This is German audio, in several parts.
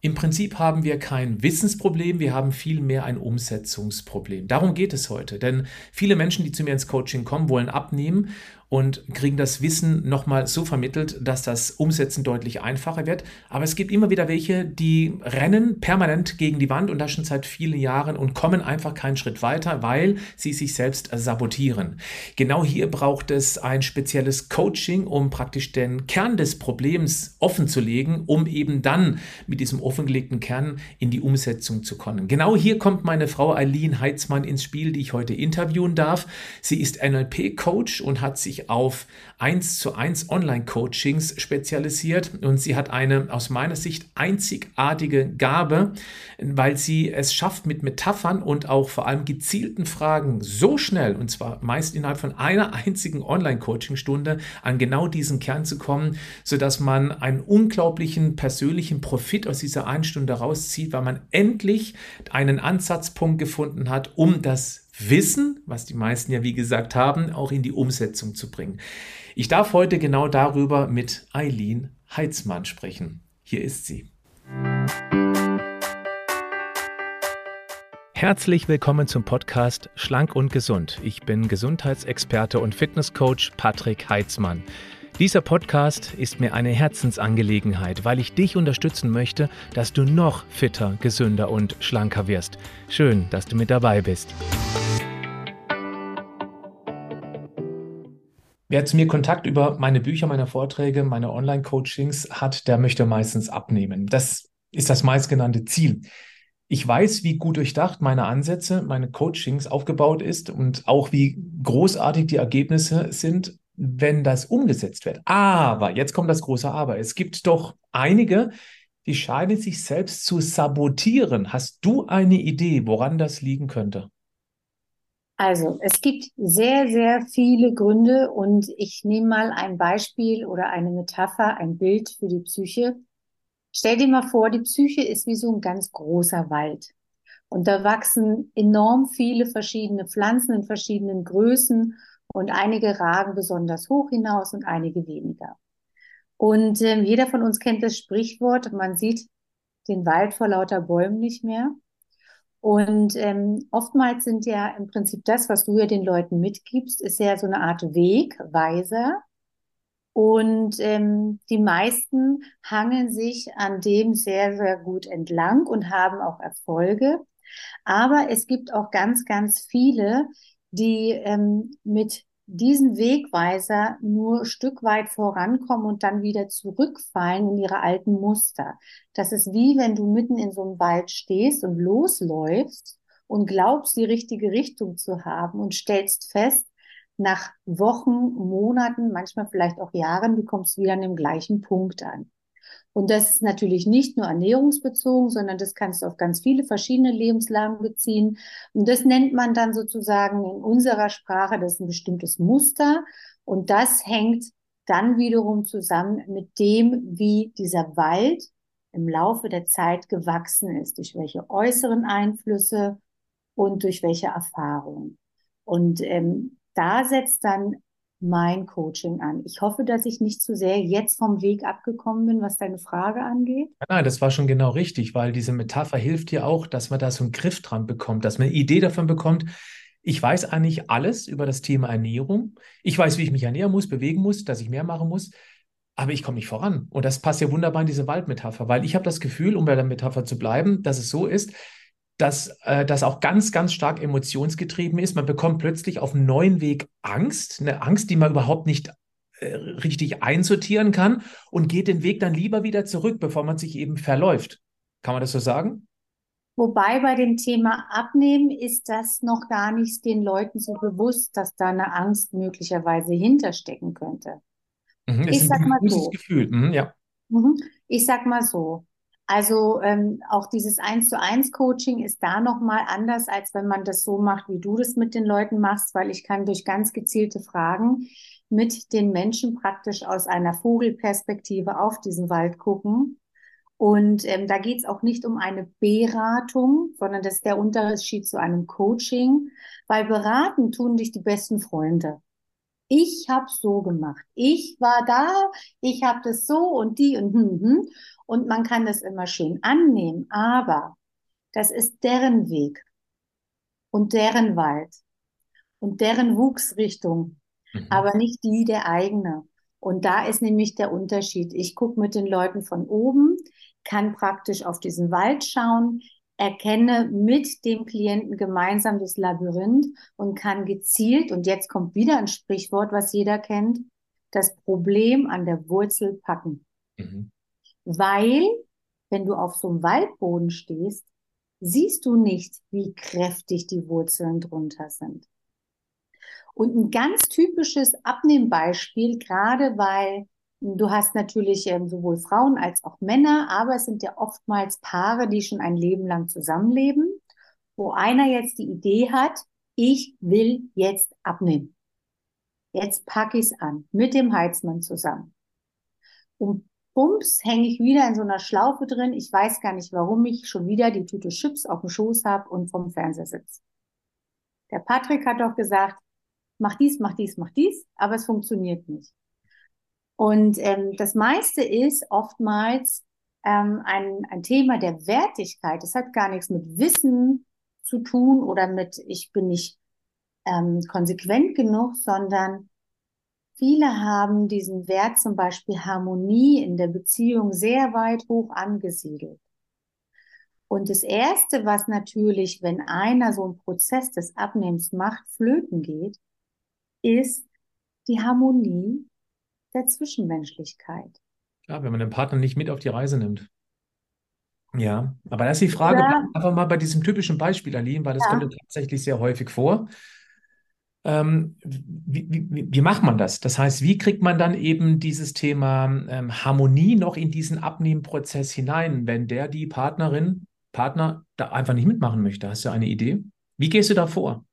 Im Prinzip haben wir kein Wissensproblem, wir haben vielmehr ein Umsetzungsproblem. Darum geht es heute, denn viele Menschen, die zu mir ins Coaching kommen, wollen abnehmen und kriegen das Wissen nochmal so vermittelt, dass das Umsetzen deutlich einfacher wird. Aber es gibt immer wieder welche, die rennen permanent gegen die Wand und das schon seit vielen Jahren und kommen einfach keinen Schritt weiter, weil sie sich selbst sabotieren. Genau hier braucht es ein spezielles Coaching, um praktisch den Kern des Problems offen zu legen, um eben dann mit diesem offengelegten Kern in die Umsetzung zu kommen. Genau hier kommt meine Frau Eileen Heitzmann ins Spiel, die ich heute interviewen darf. Sie ist NLP-Coach und hat sich auf 1 zu 1 Online-Coachings spezialisiert. Und sie hat eine aus meiner Sicht einzigartige Gabe, weil sie es schafft, mit Metaphern und auch vor allem gezielten Fragen so schnell und zwar meist innerhalb von einer einzigen Online-Coaching-Stunde an genau diesen Kern zu kommen, sodass man einen unglaublichen persönlichen Profit aus dieser einen Stunde rauszieht, weil man endlich einen Ansatzpunkt gefunden hat, um das Wissen, was die meisten ja wie gesagt haben, auch in die Umsetzung zu bringen. Ich darf heute genau darüber mit Eileen Heitzmann sprechen. Hier ist sie. Herzlich willkommen zum Podcast Schlank und Gesund. Ich bin Gesundheitsexperte und Fitnesscoach Patrick Heitzmann. Dieser Podcast ist mir eine Herzensangelegenheit, weil ich dich unterstützen möchte, dass du noch fitter, gesünder und schlanker wirst. Schön, dass du mit dabei bist. Wer zu mir Kontakt über meine Bücher, meine Vorträge, meine Online-Coachings hat, der möchte meistens abnehmen. Das ist das meistgenannte Ziel. Ich weiß, wie gut durchdacht meine Ansätze, meine Coachings aufgebaut ist und auch wie großartig die Ergebnisse sind, wenn das umgesetzt wird. Aber, jetzt kommt das große Aber. Es gibt doch einige, die scheinen sich selbst zu sabotieren. Hast du eine Idee, woran das liegen könnte? Also, es gibt sehr, sehr viele Gründe und ich nehme mal ein Beispiel oder eine Metapher, ein Bild für die Psyche. Stell dir mal vor, die Psyche ist wie so ein ganz großer Wald. Und da wachsen enorm viele verschiedene Pflanzen in verschiedenen Größen und einige ragen besonders hoch hinaus und einige weniger. Und äh, jeder von uns kennt das Sprichwort, man sieht den Wald vor lauter Bäumen nicht mehr. Und ähm, oftmals sind ja im Prinzip das, was du ja den Leuten mitgibst, ist ja so eine Art Wegweiser. Und ähm, die meisten hangeln sich an dem sehr, sehr gut entlang und haben auch Erfolge. Aber es gibt auch ganz, ganz viele, die ähm, mit diesen Wegweiser nur Stück weit vorankommen und dann wieder zurückfallen in ihre alten Muster. Das ist wie wenn du mitten in so einem Wald stehst und losläufst und glaubst, die richtige Richtung zu haben und stellst fest, nach Wochen, Monaten, manchmal vielleicht auch Jahren, du kommst wieder an dem gleichen Punkt an. Und das ist natürlich nicht nur ernährungsbezogen, sondern das kannst du auf ganz viele verschiedene Lebenslagen beziehen. Und das nennt man dann sozusagen in unserer Sprache, das ist ein bestimmtes Muster. Und das hängt dann wiederum zusammen mit dem, wie dieser Wald im Laufe der Zeit gewachsen ist, durch welche äußeren Einflüsse und durch welche Erfahrungen. Und ähm, da setzt dann mein Coaching an. Ich hoffe, dass ich nicht zu sehr jetzt vom Weg abgekommen bin, was deine Frage angeht. Nein, das war schon genau richtig, weil diese Metapher hilft dir auch, dass man da so einen Griff dran bekommt, dass man eine Idee davon bekommt. Ich weiß eigentlich alles über das Thema Ernährung. Ich weiß, wie ich mich ernähren muss, bewegen muss, dass ich mehr machen muss. Aber ich komme nicht voran. Und das passt ja wunderbar in diese Waldmetapher, weil ich habe das Gefühl, um bei der Metapher zu bleiben, dass es so ist, dass äh, das auch ganz, ganz stark emotionsgetrieben ist. Man bekommt plötzlich auf einem neuen Weg Angst, eine Angst, die man überhaupt nicht äh, richtig einsortieren kann und geht den Weg dann lieber wieder zurück, bevor man sich eben verläuft. Kann man das so sagen? Wobei bei dem Thema Abnehmen ist das noch gar nicht den Leuten so bewusst, dass da eine Angst möglicherweise hinterstecken könnte. Mhm, ich sag mal so. Gefühl. Mhm, ja. Mhm. Ich sag mal so. Also ähm, auch dieses eins zu eins Coaching ist da noch mal anders, als wenn man das so macht, wie du das mit den Leuten machst, weil ich kann durch ganz gezielte Fragen mit den Menschen praktisch aus einer Vogelperspektive auf diesen Wald gucken. Und ähm, da geht es auch nicht um eine Beratung, sondern das ist der Unterschied zu einem Coaching, weil beraten tun dich die besten Freunde. Ich habe so gemacht. Ich war da, ich habe das so und die und hm, hm. Und man kann das immer schön annehmen, aber das ist deren Weg und deren Wald und deren Wuchsrichtung, mhm. aber nicht die der eigene. Und da ist nämlich der Unterschied. Ich gucke mit den Leuten von oben, kann praktisch auf diesen Wald schauen, erkenne mit dem Klienten gemeinsam das Labyrinth und kann gezielt, und jetzt kommt wieder ein Sprichwort, was jeder kennt, das Problem an der Wurzel packen. Mhm. Weil, wenn du auf so einem Waldboden stehst, siehst du nicht, wie kräftig die Wurzeln drunter sind. Und ein ganz typisches Abnehmbeispiel, gerade weil Du hast natürlich ähm, sowohl Frauen als auch Männer, aber es sind ja oftmals Paare, die schon ein Leben lang zusammenleben, wo einer jetzt die Idee hat, ich will jetzt abnehmen. Jetzt packe ich es an, mit dem Heizmann zusammen. Und bums, hänge ich wieder in so einer Schlaufe drin. Ich weiß gar nicht, warum ich schon wieder die Tüte Chips auf dem Schoß habe und vom Fernseher sitze. Der Patrick hat doch gesagt, mach dies, mach dies, mach dies, aber es funktioniert nicht. Und ähm, das meiste ist oftmals ähm, ein, ein Thema der Wertigkeit. Das hat gar nichts mit Wissen zu tun oder mit, ich bin nicht ähm, konsequent genug, sondern viele haben diesen Wert zum Beispiel Harmonie in der Beziehung sehr weit hoch angesiedelt. Und das Erste, was natürlich, wenn einer so einen Prozess des Abnehmens macht, flöten geht, ist die Harmonie der Zwischenmenschlichkeit. Klar, wenn man den Partner nicht mit auf die Reise nimmt. Ja, aber da ist die Frage, ja. einfach mal bei diesem typischen Beispiel, Aline, weil das ja. kommt tatsächlich sehr häufig vor. Ähm, wie, wie, wie, macht man das? Das heißt, wie kriegt man dann eben dieses Thema ähm, Harmonie noch in diesen Abnehmprozess hinein, wenn der, die Partnerin, Partner da einfach nicht mitmachen möchte? Hast du eine Idee? Wie gehst du da vor?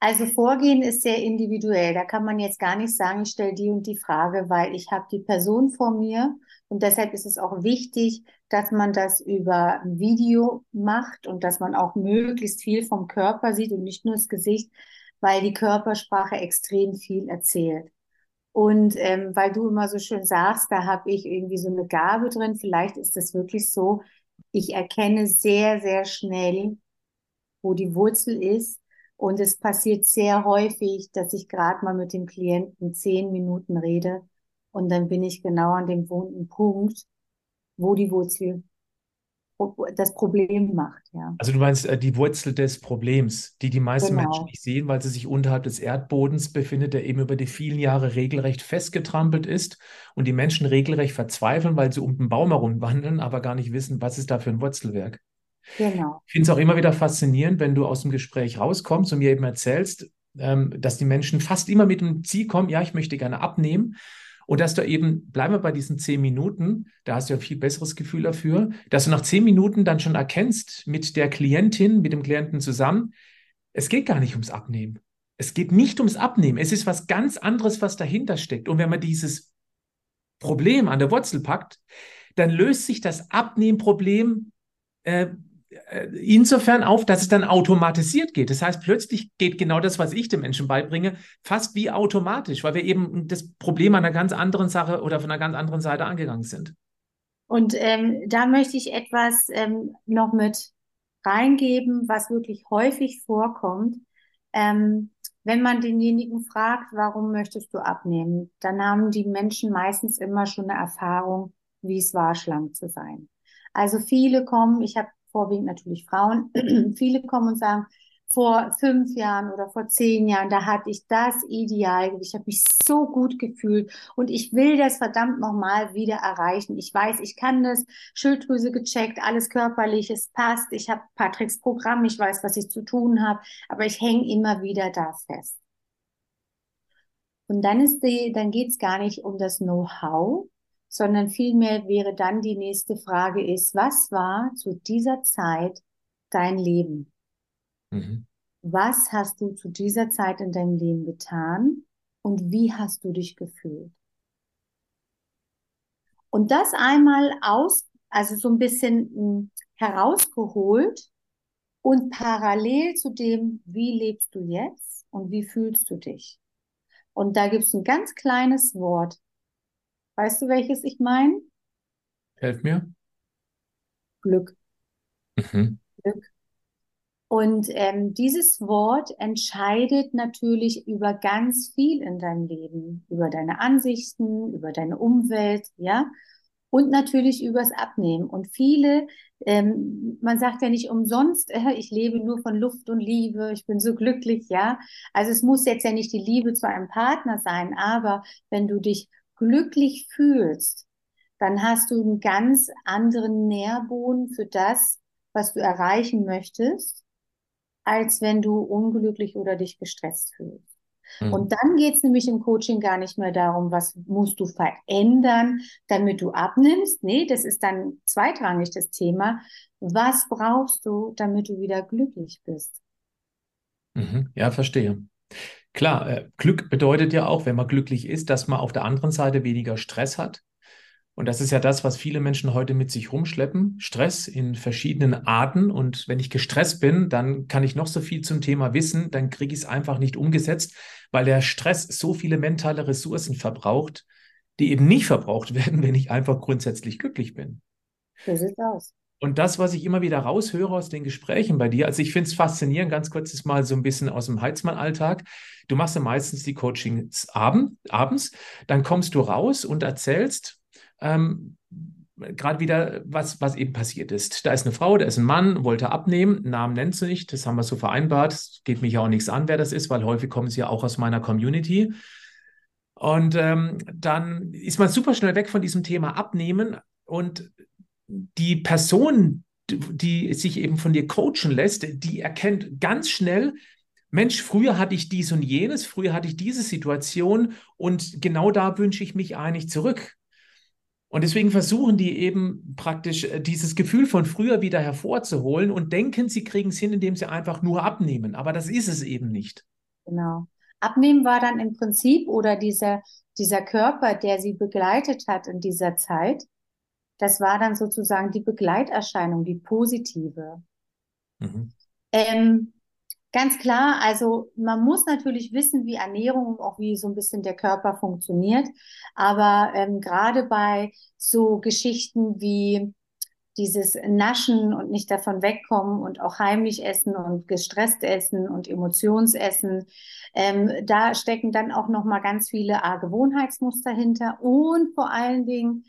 Also Vorgehen ist sehr individuell. Da kann man jetzt gar nicht sagen, ich stelle die und die Frage, weil ich habe die Person vor mir und deshalb ist es auch wichtig, dass man das über Video macht und dass man auch möglichst viel vom Körper sieht und nicht nur das Gesicht, weil die Körpersprache extrem viel erzählt. Und ähm, weil du immer so schön sagst, da habe ich irgendwie so eine Gabe drin. Vielleicht ist es wirklich so, ich erkenne sehr, sehr schnell, wo die Wurzel ist und es passiert sehr häufig, dass ich gerade mal mit dem Klienten zehn Minuten rede und dann bin ich genau an dem wunden Punkt, wo die Wurzel das Problem macht, ja. Also du meinst äh, die Wurzel des Problems, die die meisten genau. Menschen nicht sehen, weil sie sich unterhalb des Erdbodens befindet, der eben über die vielen Jahre regelrecht festgetrampelt ist und die Menschen regelrecht verzweifeln, weil sie um den Baum herum wandeln, aber gar nicht wissen, was ist da für ein Wurzelwerk. Genau. Ich finde es auch immer wieder faszinierend, wenn du aus dem Gespräch rauskommst und mir eben erzählst, ähm, dass die Menschen fast immer mit dem Ziel kommen, ja, ich möchte gerne abnehmen. Und dass du eben, bleiben wir bei diesen zehn Minuten, da hast du ja viel besseres Gefühl dafür, dass du nach zehn Minuten dann schon erkennst mit der Klientin, mit dem Klienten zusammen, es geht gar nicht ums Abnehmen. Es geht nicht ums Abnehmen. Es ist was ganz anderes, was dahinter steckt. Und wenn man dieses Problem an der Wurzel packt, dann löst sich das Abnehmproblem äh, insofern auf, dass es dann automatisiert geht. Das heißt, plötzlich geht genau das, was ich den Menschen beibringe, fast wie automatisch, weil wir eben das Problem an einer ganz anderen Sache oder von einer ganz anderen Seite angegangen sind. Und ähm, da möchte ich etwas ähm, noch mit reingeben, was wirklich häufig vorkommt. Ähm, wenn man denjenigen fragt, warum möchtest du abnehmen, dann haben die Menschen meistens immer schon eine Erfahrung, wie es war, schlank zu sein. Also viele kommen, ich habe vorwiegend natürlich Frauen, viele kommen und sagen, vor fünf Jahren oder vor zehn Jahren, da hatte ich das Idealgewicht. Ich habe mich so gut gefühlt und ich will das verdammt nochmal wieder erreichen. Ich weiß, ich kann das, Schilddrüse gecheckt, alles körperlich, es passt. Ich habe Patricks Programm, ich weiß, was ich zu tun habe, aber ich hänge immer wieder da fest. Und dann ist die, dann geht's gar nicht um das Know-how, sondern vielmehr wäre dann die nächste Frage ist, was war zu dieser Zeit dein Leben? Mhm. Was hast du zu dieser Zeit in deinem Leben getan und wie hast du dich gefühlt? Und das einmal aus, also so ein bisschen hm, herausgeholt und parallel zu dem, wie lebst du jetzt und wie fühlst du dich? Und da gibt es ein ganz kleines Wort. Weißt du, welches ich meine? Helf mir. Glück. Mhm. Glück. Und ähm, dieses Wort entscheidet natürlich über ganz viel in deinem Leben, über deine Ansichten, über deine Umwelt, ja, und natürlich übers Abnehmen. Und viele, ähm, man sagt ja nicht umsonst, äh, ich lebe nur von Luft und Liebe, ich bin so glücklich, ja. Also es muss jetzt ja nicht die Liebe zu einem Partner sein, aber wenn du dich glücklich fühlst, dann hast du einen ganz anderen Nährboden für das, was du erreichen möchtest als wenn du unglücklich oder dich gestresst fühlst. Mhm. Und dann geht es nämlich im Coaching gar nicht mehr darum, was musst du verändern, damit du abnimmst. Nee, das ist dann zweitrangig das Thema. Was brauchst du, damit du wieder glücklich bist? Mhm. Ja, verstehe. Klar, äh, Glück bedeutet ja auch, wenn man glücklich ist, dass man auf der anderen Seite weniger Stress hat, und das ist ja das, was viele Menschen heute mit sich rumschleppen. Stress in verschiedenen Arten. Und wenn ich gestresst bin, dann kann ich noch so viel zum Thema wissen, dann kriege ich es einfach nicht umgesetzt, weil der Stress so viele mentale Ressourcen verbraucht, die eben nicht verbraucht werden, wenn ich einfach grundsätzlich glücklich bin. So sieht's aus. Und das, was ich immer wieder raushöre aus den Gesprächen bei dir, also ich finde es faszinierend, ganz kurz ist mal so ein bisschen aus dem Heizmann-Alltag. Du machst ja meistens die Coachings abend, abends, dann kommst du raus und erzählst, ähm, gerade wieder, was, was eben passiert ist. Da ist eine Frau, da ist ein Mann, wollte abnehmen, Namen nennst du nicht, das haben wir so vereinbart. Es geht mich auch nichts an, wer das ist, weil häufig kommen sie ja auch aus meiner Community. Und ähm, dann ist man super schnell weg von diesem Thema Abnehmen und die Person, die sich eben von dir coachen lässt, die erkennt ganz schnell, Mensch, früher hatte ich dies und jenes, früher hatte ich diese Situation und genau da wünsche ich mich eigentlich zurück. Und deswegen versuchen die eben praktisch äh, dieses Gefühl von früher wieder hervorzuholen und denken, sie kriegen es hin, indem sie einfach nur abnehmen. Aber das ist es eben nicht. Genau. Abnehmen war dann im Prinzip oder dieser, dieser Körper, der sie begleitet hat in dieser Zeit, das war dann sozusagen die Begleiterscheinung, die positive. Mhm. Ähm, Ganz klar, also man muss natürlich wissen, wie Ernährung und auch wie so ein bisschen der Körper funktioniert. Aber ähm, gerade bei so Geschichten wie dieses Naschen und nicht davon wegkommen und auch heimlich essen und gestresst essen und Emotionsessen, ähm, da stecken dann auch noch mal ganz viele A Gewohnheitsmuster hinter und vor allen Dingen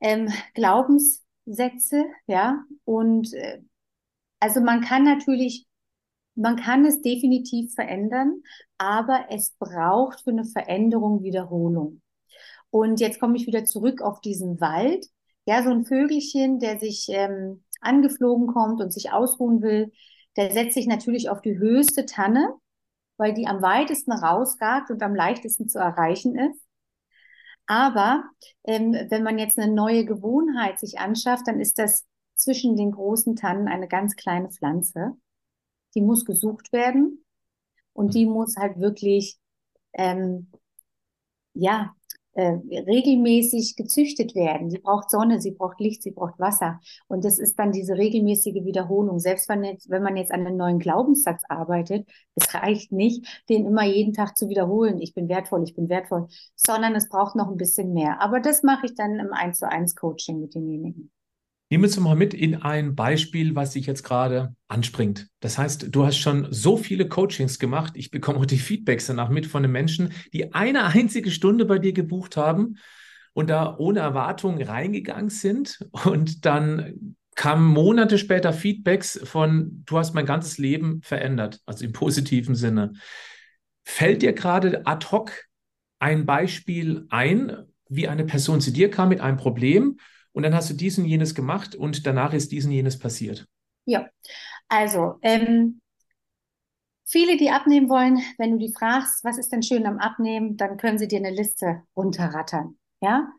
ähm, Glaubenssätze, ja. Und äh, also man kann natürlich man kann es definitiv verändern, aber es braucht für eine Veränderung Wiederholung. Und jetzt komme ich wieder zurück auf diesen Wald. Ja, so ein Vögelchen, der sich ähm, angeflogen kommt und sich ausruhen will, der setzt sich natürlich auf die höchste Tanne, weil die am weitesten rausragt und am leichtesten zu erreichen ist. Aber ähm, wenn man jetzt eine neue Gewohnheit sich anschafft, dann ist das zwischen den großen Tannen eine ganz kleine Pflanze die muss gesucht werden und die mhm. muss halt wirklich, ähm, ja, äh, regelmäßig gezüchtet werden. Sie braucht Sonne, sie braucht Licht, sie braucht Wasser. Und das ist dann diese regelmäßige Wiederholung. Selbst wenn, jetzt, wenn man jetzt an einem neuen Glaubenssatz arbeitet, es reicht nicht, den immer jeden Tag zu wiederholen. Ich bin wertvoll, ich bin wertvoll, sondern es braucht noch ein bisschen mehr. Aber das mache ich dann im 1 zu 1 Coaching mit denjenigen. Nehmen wir mal mit in ein Beispiel, was sich jetzt gerade anspringt. Das heißt, du hast schon so viele Coachings gemacht. Ich bekomme auch die Feedbacks danach mit von den Menschen, die eine einzige Stunde bei dir gebucht haben und da ohne Erwartung reingegangen sind. Und dann kamen Monate später Feedbacks von, du hast mein ganzes Leben verändert, also im positiven Sinne. Fällt dir gerade ad hoc ein Beispiel ein, wie eine Person zu dir kam mit einem Problem und dann hast du dies und jenes gemacht und danach ist dies und jenes passiert. Ja, also ähm, viele, die abnehmen wollen, wenn du die fragst, was ist denn schön am Abnehmen, dann können sie dir eine Liste runterrattern. Ja,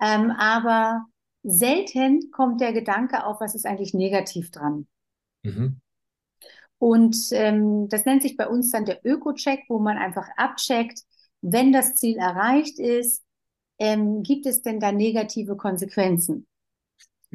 ähm, aber selten kommt der Gedanke auf, was ist eigentlich negativ dran. Mhm. Und ähm, das nennt sich bei uns dann der Öko-Check, wo man einfach abcheckt, wenn das Ziel erreicht ist, ähm, gibt es denn da negative Konsequenzen?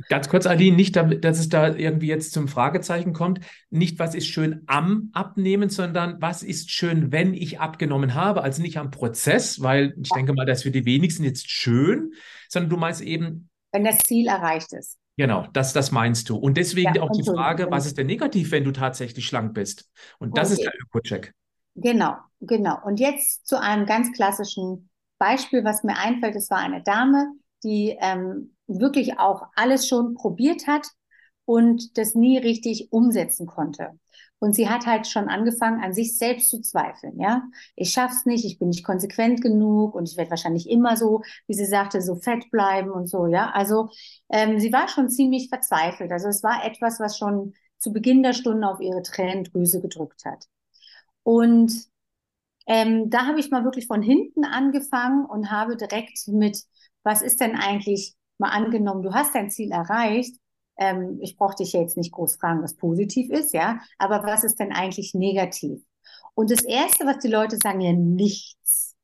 Ganz kurz, Aline, nicht, dass es da irgendwie jetzt zum Fragezeichen kommt. Nicht, was ist schön am Abnehmen, sondern was ist schön, wenn ich abgenommen habe. Also nicht am Prozess, weil ich denke mal, das ist für die wenigsten jetzt schön, sondern du meinst eben. Wenn das Ziel erreicht ist. Genau, das, das meinst du. Und deswegen ja, auch die Frage, was ist denn negativ, wenn du tatsächlich schlank bist? Und das okay. ist der Öko-Check. Genau, genau. Und jetzt zu einem ganz klassischen Beispiel, was mir einfällt. Es war eine Dame, die ähm, wirklich auch alles schon probiert hat und das nie richtig umsetzen konnte. Und sie hat halt schon angefangen, an sich selbst zu zweifeln, ja. Ich schaff's nicht, ich bin nicht konsequent genug und ich werde wahrscheinlich immer so, wie sie sagte, so fett bleiben und so, ja. Also ähm, sie war schon ziemlich verzweifelt. Also es war etwas, was schon zu Beginn der Stunde auf ihre Tränendrüse gedrückt hat. Und ähm, da habe ich mal wirklich von hinten angefangen und habe direkt mit, was ist denn eigentlich, mal angenommen, du hast dein Ziel erreicht, ähm, ich brauche dich jetzt nicht groß fragen, was positiv ist, ja, aber was ist denn eigentlich negativ? Und das Erste, was die Leute sagen, ja, nichts.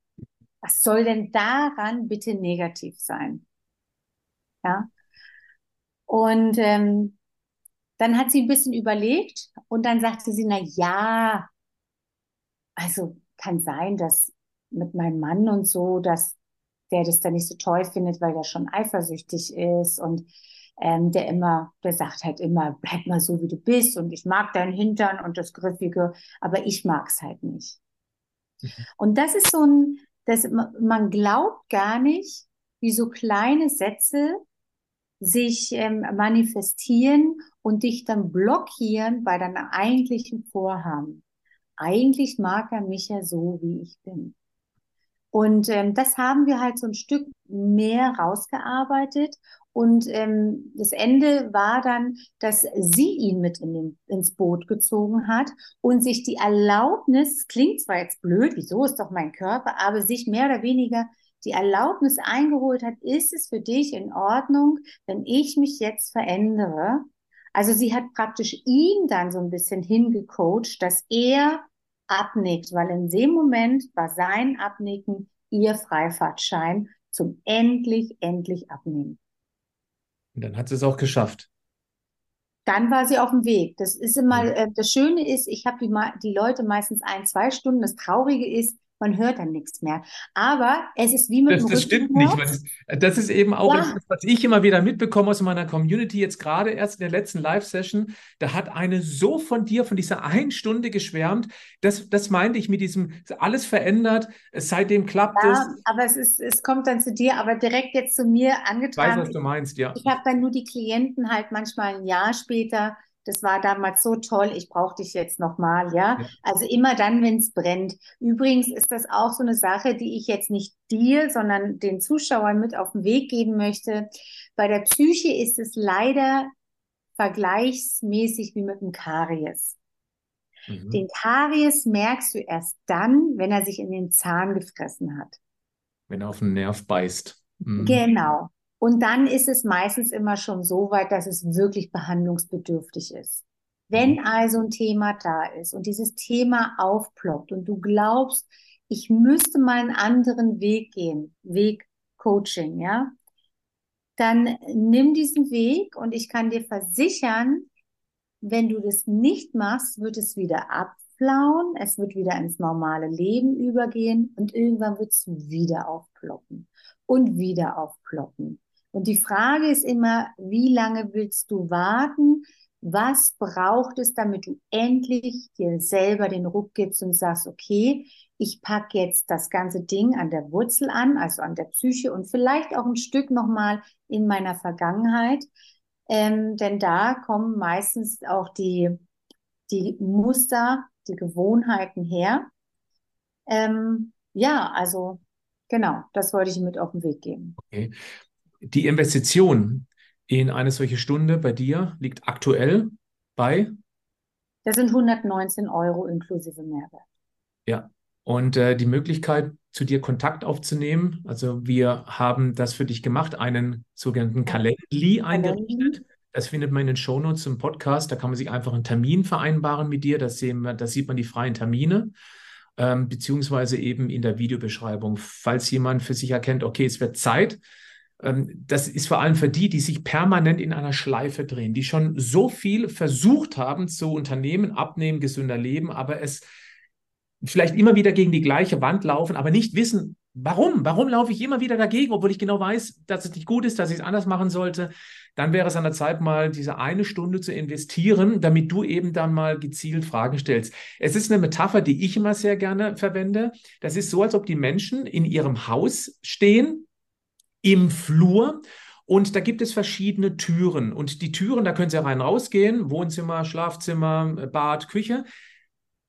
Was soll denn daran bitte negativ sein? Ja. Und ähm, dann hat sie ein bisschen überlegt und dann sagte sie, na ja, also kann sein, dass mit meinem Mann und so, dass der das dann nicht so toll findet, weil er schon eifersüchtig ist und ähm, der immer, der sagt halt immer, bleib mal so, wie du bist und ich mag deinen Hintern und das Griffige, aber ich mag's halt nicht. Mhm. Und das ist so ein, das, man glaubt gar nicht, wie so kleine Sätze sich ähm, manifestieren und dich dann blockieren bei deinem eigentlichen Vorhaben. Eigentlich mag er mich ja so, wie ich bin. Und ähm, das haben wir halt so ein Stück mehr rausgearbeitet. Und ähm, das Ende war dann, dass sie ihn mit in den, ins Boot gezogen hat und sich die Erlaubnis, klingt zwar jetzt blöd, wieso ist doch mein Körper, aber sich mehr oder weniger die Erlaubnis eingeholt hat, ist es für dich in Ordnung, wenn ich mich jetzt verändere? Also sie hat praktisch ihn dann so ein bisschen hingecoacht, dass er abnickt, weil in dem Moment war sein Abnicken ihr Freifahrtschein zum endlich, endlich abnehmen. Und dann hat sie es auch geschafft. Dann war sie auf dem Weg. Das ist immer, äh, das Schöne ist, ich habe die, die Leute meistens ein, zwei Stunden. Das Traurige ist, man hört dann nichts mehr. Aber es ist wie mit das, dem Das stimmt nicht. Das, das, ist eben auch, ja. das, was ich immer wieder mitbekomme aus meiner Community, jetzt gerade erst in der letzten Live-Session, da hat eine so von dir, von dieser einen Stunde geschwärmt. Das, das meinte ich mit diesem, alles verändert, seitdem klappt ja, es. aber es, ist, es kommt dann zu dir, aber direkt jetzt zu mir angetragen. Ich weiß, was du meinst, ja. Ich habe dann nur die Klienten halt manchmal ein Jahr später das war damals so toll, ich brauche dich jetzt nochmal, ja? ja. Also immer dann, wenn es brennt. Übrigens ist das auch so eine Sache, die ich jetzt nicht dir, sondern den Zuschauern mit auf den Weg geben möchte. Bei der Psyche ist es leider vergleichsmäßig wie mit dem Karies. Mhm. Den Karies merkst du erst dann, wenn er sich in den Zahn gefressen hat. Wenn er auf den Nerv beißt. Mhm. Genau. Und dann ist es meistens immer schon so weit, dass es wirklich behandlungsbedürftig ist. Wenn mhm. also ein Thema da ist und dieses Thema aufploppt und du glaubst, ich müsste mal einen anderen Weg gehen, Weg Coaching, ja, dann nimm diesen Weg und ich kann dir versichern, wenn du das nicht machst, wird es wieder abflauen, es wird wieder ins normale Leben übergehen und irgendwann wird es wieder aufploppen und wieder aufploppen. Und die Frage ist immer, wie lange willst du warten? Was braucht es, damit du endlich dir selber den Ruck gibst und sagst, okay, ich packe jetzt das ganze Ding an der Wurzel an, also an der Psyche und vielleicht auch ein Stück nochmal in meiner Vergangenheit. Ähm, denn da kommen meistens auch die, die Muster, die Gewohnheiten her. Ähm, ja, also genau, das wollte ich mit auf den Weg geben. Okay die Investition in eine solche Stunde bei dir liegt aktuell bei? Das sind 119 Euro inklusive Mehrwert. Ja, und äh, die Möglichkeit, zu dir Kontakt aufzunehmen. Also wir haben das für dich gemacht, einen sogenannten Calendly eingerichtet. Das findet man in den Shownotes zum Podcast. Da kann man sich einfach einen Termin vereinbaren mit dir. Das, sehen wir, da sieht man die freien Termine. Ähm, beziehungsweise eben in der Videobeschreibung. Falls jemand für sich erkennt, okay, es wird Zeit, das ist vor allem für die, die sich permanent in einer Schleife drehen, die schon so viel versucht haben zu unternehmen, abnehmen, gesünder leben, aber es vielleicht immer wieder gegen die gleiche Wand laufen, aber nicht wissen, warum. Warum laufe ich immer wieder dagegen, obwohl ich genau weiß, dass es nicht gut ist, dass ich es anders machen sollte. Dann wäre es an der Zeit, mal diese eine Stunde zu investieren, damit du eben dann mal gezielt Fragen stellst. Es ist eine Metapher, die ich immer sehr gerne verwende. Das ist so, als ob die Menschen in ihrem Haus stehen, im Flur und da gibt es verschiedene Türen. Und die Türen, da können Sie rein rausgehen, Wohnzimmer, Schlafzimmer, Bad, Küche.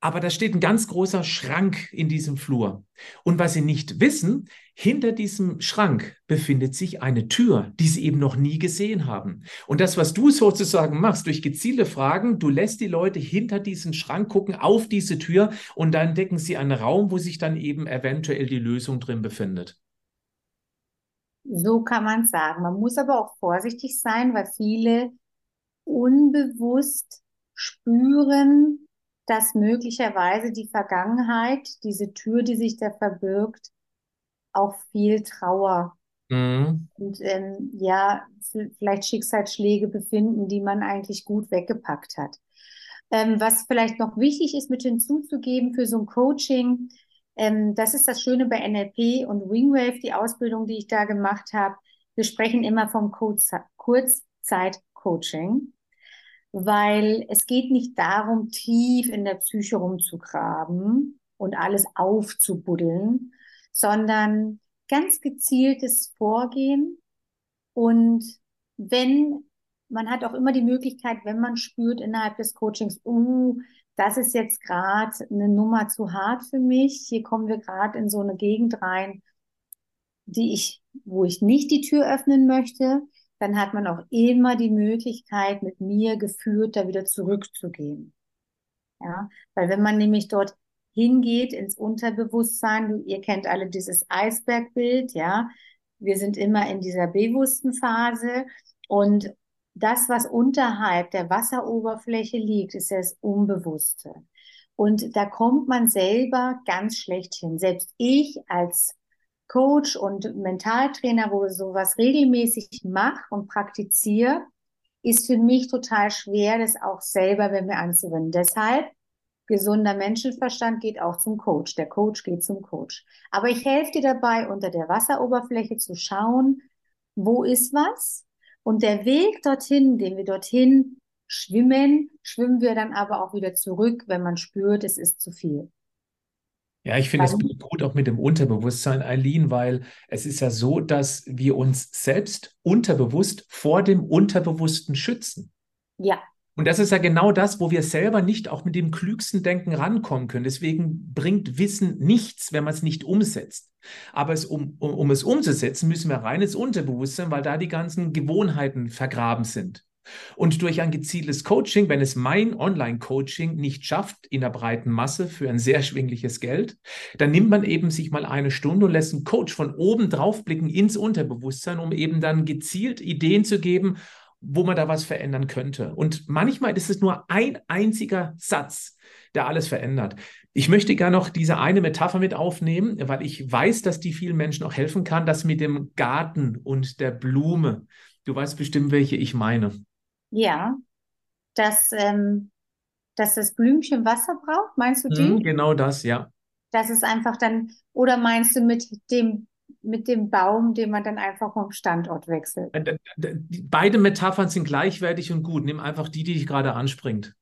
Aber da steht ein ganz großer Schrank in diesem Flur. Und was Sie nicht wissen, hinter diesem Schrank befindet sich eine Tür, die Sie eben noch nie gesehen haben. Und das, was du sozusagen machst, durch gezielte Fragen, du lässt die Leute hinter diesen Schrank gucken, auf diese Tür, und dann entdecken sie einen Raum, wo sich dann eben eventuell die Lösung drin befindet. So kann man sagen. Man muss aber auch vorsichtig sein, weil viele unbewusst spüren, dass möglicherweise die Vergangenheit, diese Tür, die sich da verbirgt, auch viel Trauer mhm. und ähm, ja, vielleicht Schicksalsschläge befinden, die man eigentlich gut weggepackt hat. Ähm, was vielleicht noch wichtig ist, mit hinzuzugeben für so ein Coaching, ähm, das ist das Schöne bei NLP und Wingwave, die Ausbildung, die ich da gemacht habe. Wir sprechen immer vom Kurzzeit-Coaching weil es geht nicht darum, tief in der Psyche rumzugraben und alles aufzubuddeln, sondern ganz gezieltes Vorgehen. Und wenn, man hat auch immer die Möglichkeit, wenn man spürt innerhalb des Coachings, uh, das ist jetzt gerade eine Nummer zu hart für mich, hier kommen wir gerade in so eine Gegend rein, die ich, wo ich nicht die Tür öffnen möchte, dann hat man auch immer die Möglichkeit, mit mir geführt da wieder zurückzugehen. Ja, weil wenn man nämlich dort hingeht ins Unterbewusstsein, ihr kennt alle dieses Eisbergbild, ja, wir sind immer in dieser bewussten Phase und das, was unterhalb der Wasseroberfläche liegt, ist das Unbewusste. Und da kommt man selber ganz schlecht hin. Selbst ich als Coach und Mentaltrainer, wo ich sowas regelmäßig mache und praktiziere, ist für mich total schwer, das auch selber bei mir anzuwenden. Deshalb, gesunder Menschenverstand geht auch zum Coach. Der Coach geht zum Coach. Aber ich helfe dir dabei, unter der Wasseroberfläche zu schauen, wo ist was? Und der Weg dorthin, den wir dorthin schwimmen, schwimmen wir dann aber auch wieder zurück, wenn man spürt, es ist zu viel. Ja, ich finde es gut auch mit dem Unterbewusstsein, Eileen, weil es ist ja so, dass wir uns selbst unterbewusst vor dem Unterbewussten schützen. Ja. Und das ist ja genau das, wo wir selber nicht auch mit dem klügsten Denken rankommen können. Deswegen bringt Wissen nichts, wenn man es nicht umsetzt. Aber es, um, um, um es umzusetzen, müssen wir rein ins Unterbewusstsein, weil da die ganzen Gewohnheiten vergraben sind. Und durch ein gezieltes Coaching, wenn es mein Online-Coaching nicht schafft in der breiten Masse für ein sehr schwingliches Geld, dann nimmt man eben sich mal eine Stunde und lässt einen Coach von oben drauf blicken ins Unterbewusstsein, um eben dann gezielt Ideen zu geben, wo man da was verändern könnte. Und manchmal ist es nur ein einziger Satz, der alles verändert. Ich möchte gerne noch diese eine Metapher mit aufnehmen, weil ich weiß, dass die vielen Menschen auch helfen kann, das mit dem Garten und der Blume. Du weißt bestimmt, welche ich meine. Ja, dass, ähm, dass das Blümchen Wasser braucht, meinst du die? Mhm, genau das, ja. Das ist einfach dann, oder meinst du mit dem, mit dem Baum, den man dann einfach vom Standort wechselt? Äh, beide Metaphern sind gleichwertig und gut. Nimm einfach die, die dich gerade anspringt.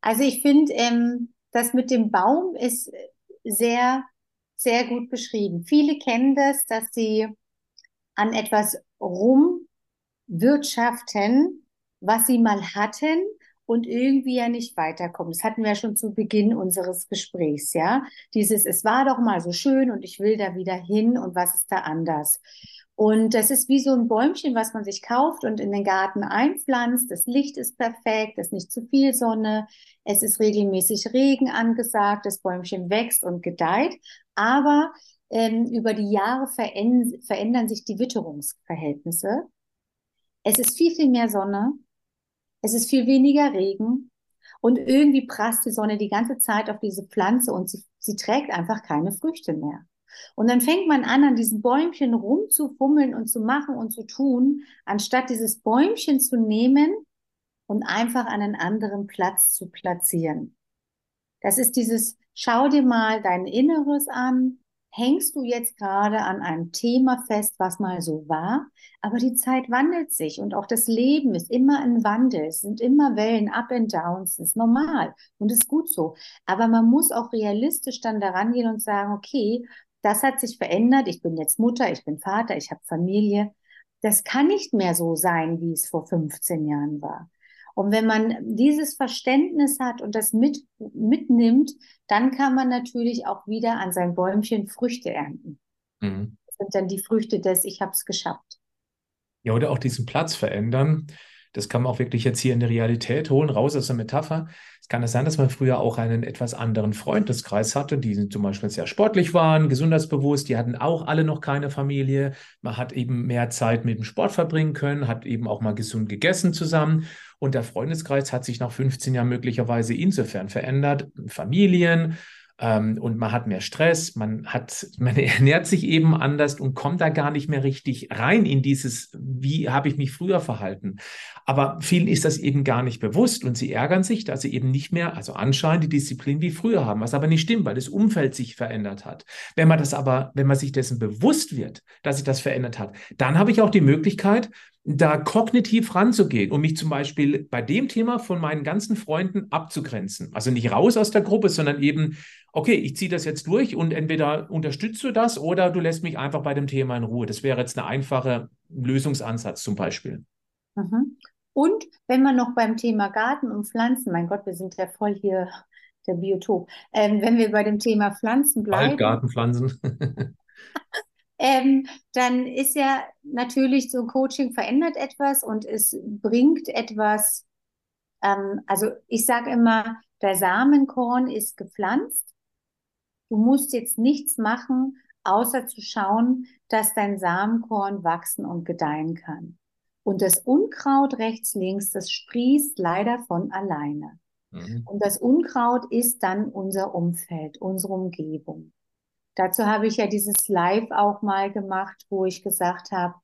Also ich finde, ähm, das mit dem Baum ist sehr, sehr gut beschrieben. Viele kennen das, dass sie an etwas rum wirtschaften, was sie mal hatten und irgendwie ja nicht weiterkommen. Das hatten wir ja schon zu Beginn unseres Gesprächs, ja. Dieses, es war doch mal so schön und ich will da wieder hin und was ist da anders? Und das ist wie so ein Bäumchen, was man sich kauft und in den Garten einpflanzt. Das Licht ist perfekt, es ist nicht zu viel Sonne, es ist regelmäßig Regen angesagt, das Bäumchen wächst und gedeiht. Aber ähm, über die Jahre verändern, verändern sich die Witterungsverhältnisse. Es ist viel, viel mehr Sonne. Es ist viel weniger Regen. Und irgendwie prasst die Sonne die ganze Zeit auf diese Pflanze und sie, sie trägt einfach keine Früchte mehr. Und dann fängt man an, an diesem Bäumchen rumzufummeln und zu machen und zu tun, anstatt dieses Bäumchen zu nehmen und einfach an einen anderen Platz zu platzieren. Das ist dieses, schau dir mal dein Inneres an, hängst du jetzt gerade an einem Thema fest, was mal so war, aber die Zeit wandelt sich und auch das Leben ist immer ein Wandel. Es sind immer Wellen, Up and Downs, das ist normal und ist gut so. Aber man muss auch realistisch dann daran gehen und sagen, okay, das hat sich verändert. Ich bin jetzt Mutter, ich bin Vater, ich habe Familie. Das kann nicht mehr so sein, wie es vor 15 Jahren war. Und wenn man dieses Verständnis hat und das mit, mitnimmt, dann kann man natürlich auch wieder an sein Bäumchen Früchte ernten. Mhm. Das sind dann die Früchte des Ich habe es geschafft. Ja, oder auch diesen Platz verändern. Das kann man auch wirklich jetzt hier in der Realität holen, raus aus der Metapher. Es kann es sein, dass man früher auch einen etwas anderen Freundeskreis hatte, die zum Beispiel sehr sportlich waren, gesundheitsbewusst, die hatten auch alle noch keine Familie. Man hat eben mehr Zeit mit dem Sport verbringen können, hat eben auch mal gesund gegessen zusammen. Und der Freundeskreis hat sich nach 15 Jahren möglicherweise insofern verändert. Familien, ähm, und man hat mehr Stress, man hat, man ernährt sich eben anders und kommt da gar nicht mehr richtig rein in dieses, wie habe ich mich früher verhalten. Aber vielen ist das eben gar nicht bewusst und sie ärgern sich, dass sie eben nicht mehr, also anscheinend die Disziplin wie früher haben, was aber nicht stimmt, weil das Umfeld sich verändert hat. Wenn man das aber, wenn man sich dessen bewusst wird, dass sich das verändert hat, dann habe ich auch die Möglichkeit, da kognitiv ranzugehen und mich zum Beispiel bei dem Thema von meinen ganzen Freunden abzugrenzen. Also nicht raus aus der Gruppe, sondern eben, okay, ich ziehe das jetzt durch und entweder unterstützt du das oder du lässt mich einfach bei dem Thema in Ruhe. Das wäre jetzt ein einfacher Lösungsansatz zum Beispiel. Mhm. Und wenn man noch beim Thema Garten und Pflanzen, mein Gott, wir sind ja voll hier der Biotop, ähm, wenn wir bei dem Thema Pflanzen bleiben. Gartenpflanzen. ähm, dann ist ja natürlich so ein Coaching verändert etwas und es bringt etwas, ähm, also ich sage immer, der Samenkorn ist gepflanzt. Du musst jetzt nichts machen, außer zu schauen, dass dein Samenkorn wachsen und gedeihen kann. Und das Unkraut rechts, links, das sprießt leider von alleine. Mhm. Und das Unkraut ist dann unser Umfeld, unsere Umgebung. Dazu habe ich ja dieses Live auch mal gemacht, wo ich gesagt habe,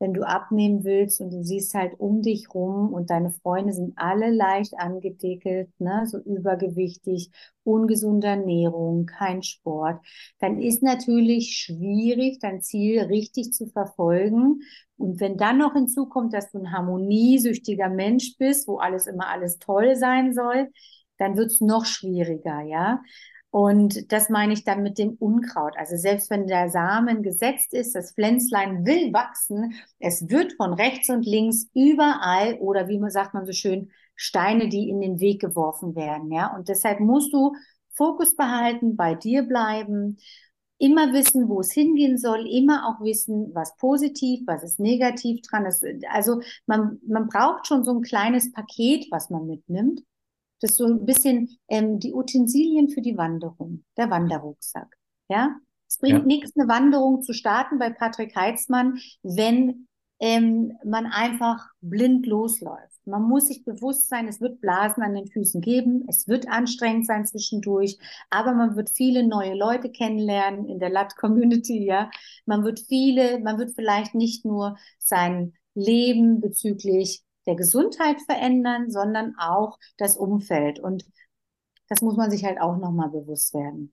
wenn du abnehmen willst und du siehst halt um dich rum und deine Freunde sind alle leicht angedickelt, ne, so übergewichtig, ungesunde Ernährung, kein Sport, dann ist natürlich schwierig, dein Ziel richtig zu verfolgen. Und wenn dann noch hinzukommt, dass du ein harmoniesüchtiger Mensch bist, wo alles immer alles toll sein soll, dann wird's noch schwieriger, ja. Und das meine ich dann mit dem Unkraut. Also selbst wenn der Samen gesetzt ist, das Pflänzlein will wachsen, es wird von rechts und links überall oder wie man sagt man so schön, Steine, die in den Weg geworfen werden, ja. Und deshalb musst du Fokus behalten, bei dir bleiben, immer wissen, wo es hingehen soll, immer auch wissen, was positiv, was ist negativ dran ist. Also man, man braucht schon so ein kleines Paket, was man mitnimmt. Das ist so ein bisschen ähm, die Utensilien für die Wanderung, der Wanderrucksack. Ja, es bringt ja. nichts, eine Wanderung zu starten bei Patrick Heitzmann, wenn ähm, man einfach blind losläuft. Man muss sich bewusst sein, es wird Blasen an den Füßen geben, es wird anstrengend sein zwischendurch, aber man wird viele neue Leute kennenlernen in der LAT-Community, ja. Man wird viele, man wird vielleicht nicht nur sein Leben bezüglich der Gesundheit verändern, sondern auch das Umfeld. Und das muss man sich halt auch nochmal bewusst werden.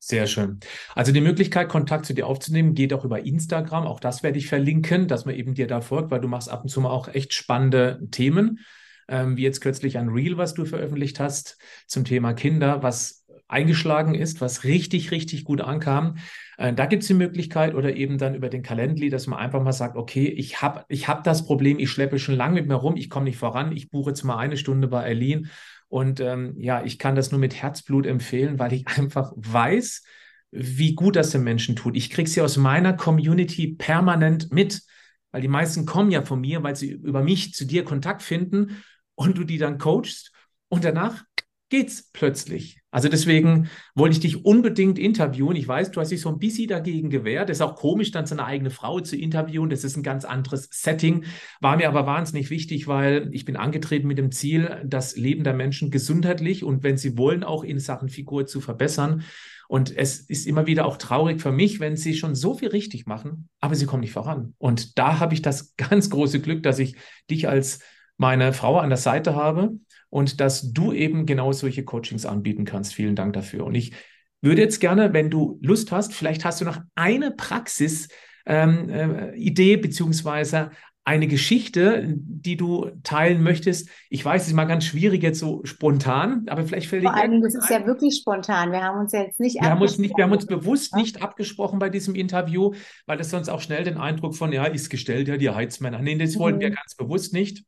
Sehr schön. Also die Möglichkeit, Kontakt zu dir aufzunehmen, geht auch über Instagram. Auch das werde ich verlinken, dass man eben dir da folgt, weil du machst ab und zu mal auch echt spannende Themen. Ähm, wie jetzt kürzlich ein Reel, was du veröffentlicht hast zum Thema Kinder, was eingeschlagen ist, was richtig, richtig gut ankam. Äh, da gibt es die Möglichkeit oder eben dann über den Calendly, dass man einfach mal sagt, okay, ich habe ich hab das Problem, ich schleppe schon lange mit mir rum, ich komme nicht voran, ich buche jetzt mal eine Stunde bei Eileen und ähm, ja, ich kann das nur mit Herzblut empfehlen, weil ich einfach weiß, wie gut das den Menschen tut. Ich kriege sie aus meiner Community permanent mit, weil die meisten kommen ja von mir, weil sie über mich zu dir Kontakt finden und du die dann coachst und danach geht's plötzlich. Also deswegen wollte ich dich unbedingt interviewen. Ich weiß, du hast dich so ein bisschen dagegen gewehrt. Es ist auch komisch, dann seine eigene Frau zu interviewen. Das ist ein ganz anderes Setting. War mir aber wahnsinnig wichtig, weil ich bin angetreten mit dem Ziel, das Leben der Menschen gesundheitlich und wenn sie wollen, auch in Sachen Figur zu verbessern. Und es ist immer wieder auch traurig für mich, wenn sie schon so viel richtig machen, aber sie kommen nicht voran. Und da habe ich das ganz große Glück, dass ich dich als meine Frau an der Seite habe und dass du eben genau solche Coachings anbieten kannst. Vielen Dank dafür. Und ich würde jetzt gerne, wenn du Lust hast, vielleicht hast du noch eine Praxis, ähm, äh, beziehungsweise eine Geschichte, die du teilen möchtest. Ich weiß, es ist mal ganz schwierig jetzt so spontan, aber vielleicht fällt dir. Vor allem, das ist ein. ja wirklich spontan. Wir haben uns ja jetzt nicht wir haben uns nicht, Wir haben uns bewusst ja? nicht abgesprochen bei diesem Interview, weil das sonst auch schnell den Eindruck von, ja, ist gestellt, ja, die Heizmänner. Nee, das mhm. wollten wir ganz bewusst nicht.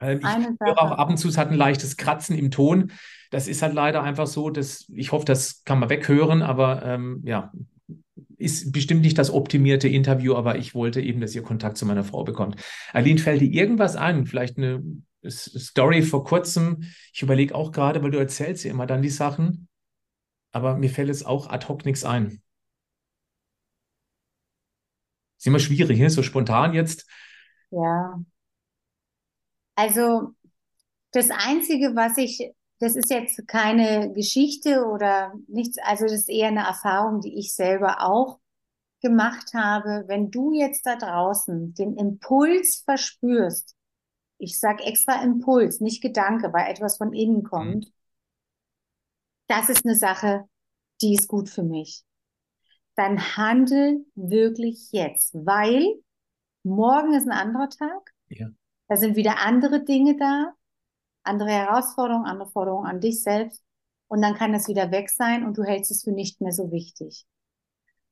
Ähm, ich höre auch ab und zu, es hat ein leichtes Kratzen im Ton. Das ist halt leider einfach so, dass ich hoffe, das kann man weghören, aber ähm, ja, ist bestimmt nicht das optimierte Interview, aber ich wollte eben, dass ihr Kontakt zu meiner Frau bekommt. Aline, fällt dir irgendwas ein? Vielleicht eine Story vor kurzem? Ich überlege auch gerade, weil du erzählst ja immer dann die Sachen, aber mir fällt jetzt auch ad hoc nichts ein. Ist immer schwierig, ne? so spontan jetzt. Ja. Also das Einzige, was ich das ist jetzt keine Geschichte oder nichts, also das ist eher eine Erfahrung, die ich selber auch gemacht habe. Wenn du jetzt da draußen den Impuls verspürst, ich sag extra Impuls, nicht Gedanke, weil etwas von innen mhm. kommt, mhm. das ist eine Sache, die ist gut für mich. Dann handel wirklich jetzt, weil morgen ist ein anderer Tag. Ja. Da sind wieder andere Dinge da andere Herausforderungen, andere Forderungen an dich selbst und dann kann es wieder weg sein und du hältst es für nicht mehr so wichtig.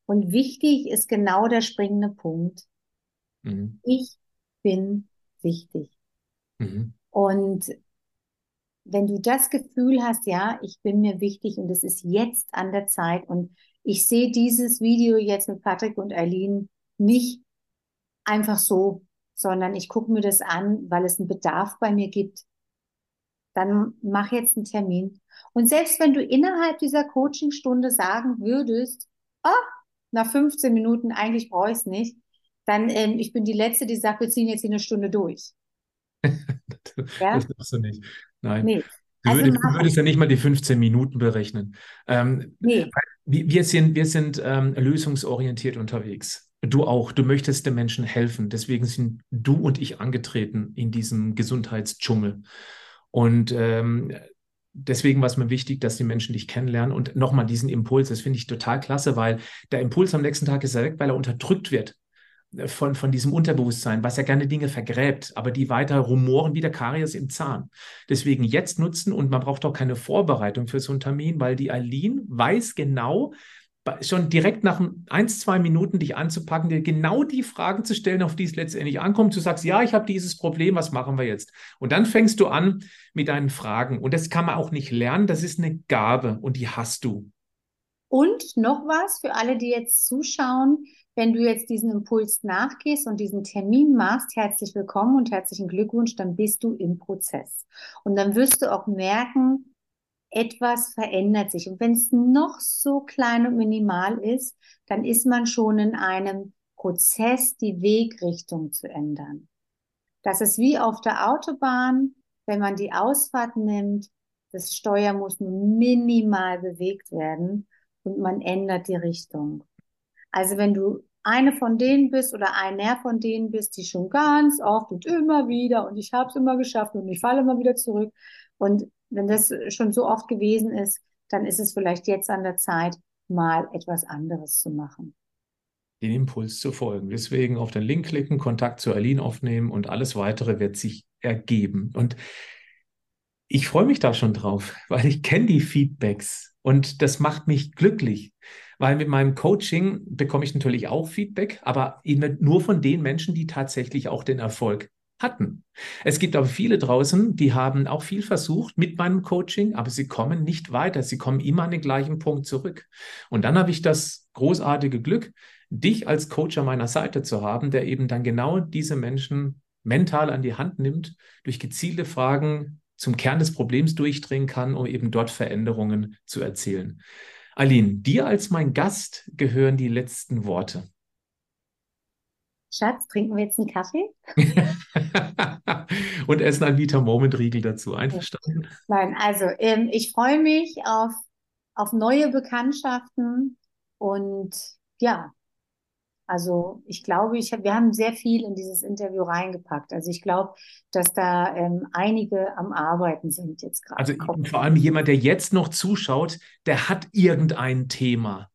Und wichtig ist genau der springende Punkt. Mhm. Ich bin wichtig. Mhm. Und wenn du das Gefühl hast, ja, ich bin mir wichtig und es ist jetzt an der Zeit und ich sehe dieses Video jetzt mit Patrick und Eileen nicht einfach so, sondern ich gucke mir das an, weil es einen Bedarf bei mir gibt, dann mach jetzt einen Termin. Und selbst wenn du innerhalb dieser Coachingstunde sagen würdest, ah, nach 15 Minuten, eigentlich brauche ich es nicht, dann, ähm, ich bin die Letzte, die sagt, wir ziehen jetzt hier eine Stunde durch. ja? Das darfst du nicht. Nein. Nee. Du, also würdest, du würdest ja nicht mal die 15 Minuten berechnen. Ähm, nee. Wir sind, wir sind ähm, lösungsorientiert unterwegs. Du auch. Du möchtest den Menschen helfen. Deswegen sind du und ich angetreten in diesem Gesundheitsdschungel. Und ähm, deswegen war es mir wichtig, dass die Menschen dich kennenlernen und nochmal diesen Impuls, das finde ich total klasse, weil der Impuls am nächsten Tag ist weg, weil er unterdrückt wird äh, von, von diesem Unterbewusstsein, was ja gerne Dinge vergräbt, aber die weiter rumoren wie der Karies im Zahn. Deswegen jetzt nutzen und man braucht auch keine Vorbereitung für so ein Termin, weil die Aline weiß genau, schon direkt nach eins, zwei Minuten dich anzupacken, dir genau die Fragen zu stellen, auf die es letztendlich ankommt. Du sagst, ja, ich habe dieses Problem, was machen wir jetzt? Und dann fängst du an mit deinen Fragen. Und das kann man auch nicht lernen, das ist eine Gabe und die hast du. Und noch was für alle, die jetzt zuschauen, wenn du jetzt diesen Impuls nachgehst und diesen Termin machst, herzlich willkommen und herzlichen Glückwunsch, dann bist du im Prozess. Und dann wirst du auch merken, etwas verändert sich. Und wenn es noch so klein und minimal ist, dann ist man schon in einem Prozess, die Wegrichtung zu ändern. Das ist wie auf der Autobahn, wenn man die Ausfahrt nimmt, das Steuer muss nur minimal bewegt werden und man ändert die Richtung. Also wenn du eine von denen bist oder einer von denen bist, die schon ganz oft und immer wieder und ich habe es immer geschafft und ich falle immer wieder zurück und wenn das schon so oft gewesen ist, dann ist es vielleicht jetzt an der Zeit, mal etwas anderes zu machen. Den Impuls zu folgen. Deswegen auf den Link klicken, Kontakt zu Aline aufnehmen und alles weitere wird sich ergeben. Und ich freue mich da schon drauf, weil ich kenne die Feedbacks und das macht mich glücklich, weil mit meinem Coaching bekomme ich natürlich auch Feedback, aber nur von den Menschen, die tatsächlich auch den Erfolg hatten. Es gibt aber viele draußen, die haben auch viel versucht mit meinem Coaching, aber sie kommen nicht weiter. Sie kommen immer an den gleichen Punkt zurück. Und dann habe ich das großartige Glück, dich als Coach an meiner Seite zu haben, der eben dann genau diese Menschen mental an die Hand nimmt, durch gezielte Fragen zum Kern des Problems durchdringen kann, um eben dort Veränderungen zu erzielen. Aline, dir als mein Gast gehören die letzten Worte. Schatz, trinken wir jetzt einen Kaffee? Und essen ein Vita Moment Riegel dazu. Einverstanden? Nein, also ähm, ich freue mich auf, auf neue Bekanntschaften und ja, also ich glaube, ich hab, wir haben sehr viel in dieses Interview reingepackt. Also ich glaube, dass da ähm, einige am Arbeiten sind jetzt gerade. Also vor allem jemand, der jetzt noch zuschaut, der hat irgendein Thema.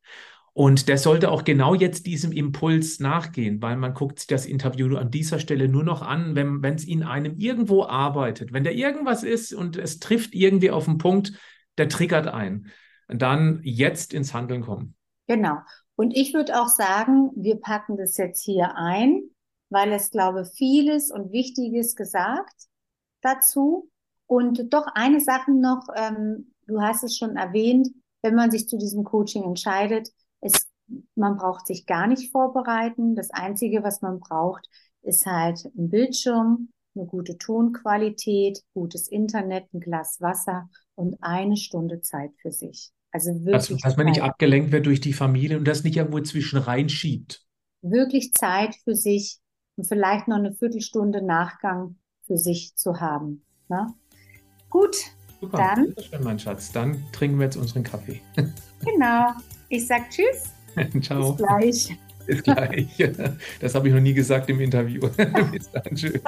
Und der sollte auch genau jetzt diesem Impuls nachgehen, weil man guckt sich das Interview an dieser Stelle nur noch an, wenn es in einem irgendwo arbeitet. Wenn da irgendwas ist und es trifft irgendwie auf den Punkt, der triggert ein. Und dann jetzt ins Handeln kommen. Genau. Und ich würde auch sagen, wir packen das jetzt hier ein, weil es, glaube vieles und Wichtiges gesagt dazu. Und doch eine Sache noch, ähm, du hast es schon erwähnt, wenn man sich zu diesem Coaching entscheidet, es, man braucht sich gar nicht vorbereiten. Das Einzige, was man braucht, ist halt ein Bildschirm, eine gute Tonqualität, gutes Internet, ein Glas Wasser und eine Stunde Zeit für sich. Also wirklich. Also, dass man nicht abgelenkt wird durch die Familie und das nicht irgendwo zwischen reinschiebt. Wirklich Zeit für sich und vielleicht noch eine Viertelstunde Nachgang für sich zu haben. Na? Ne? Gut, Super, dann. Schön, mein Schatz. Dann trinken wir jetzt unseren Kaffee. Genau. Ich sag Tschüss. Ciao. Bis gleich. Bis gleich. Das habe ich noch nie gesagt im Interview. Bis dann. Tschüss.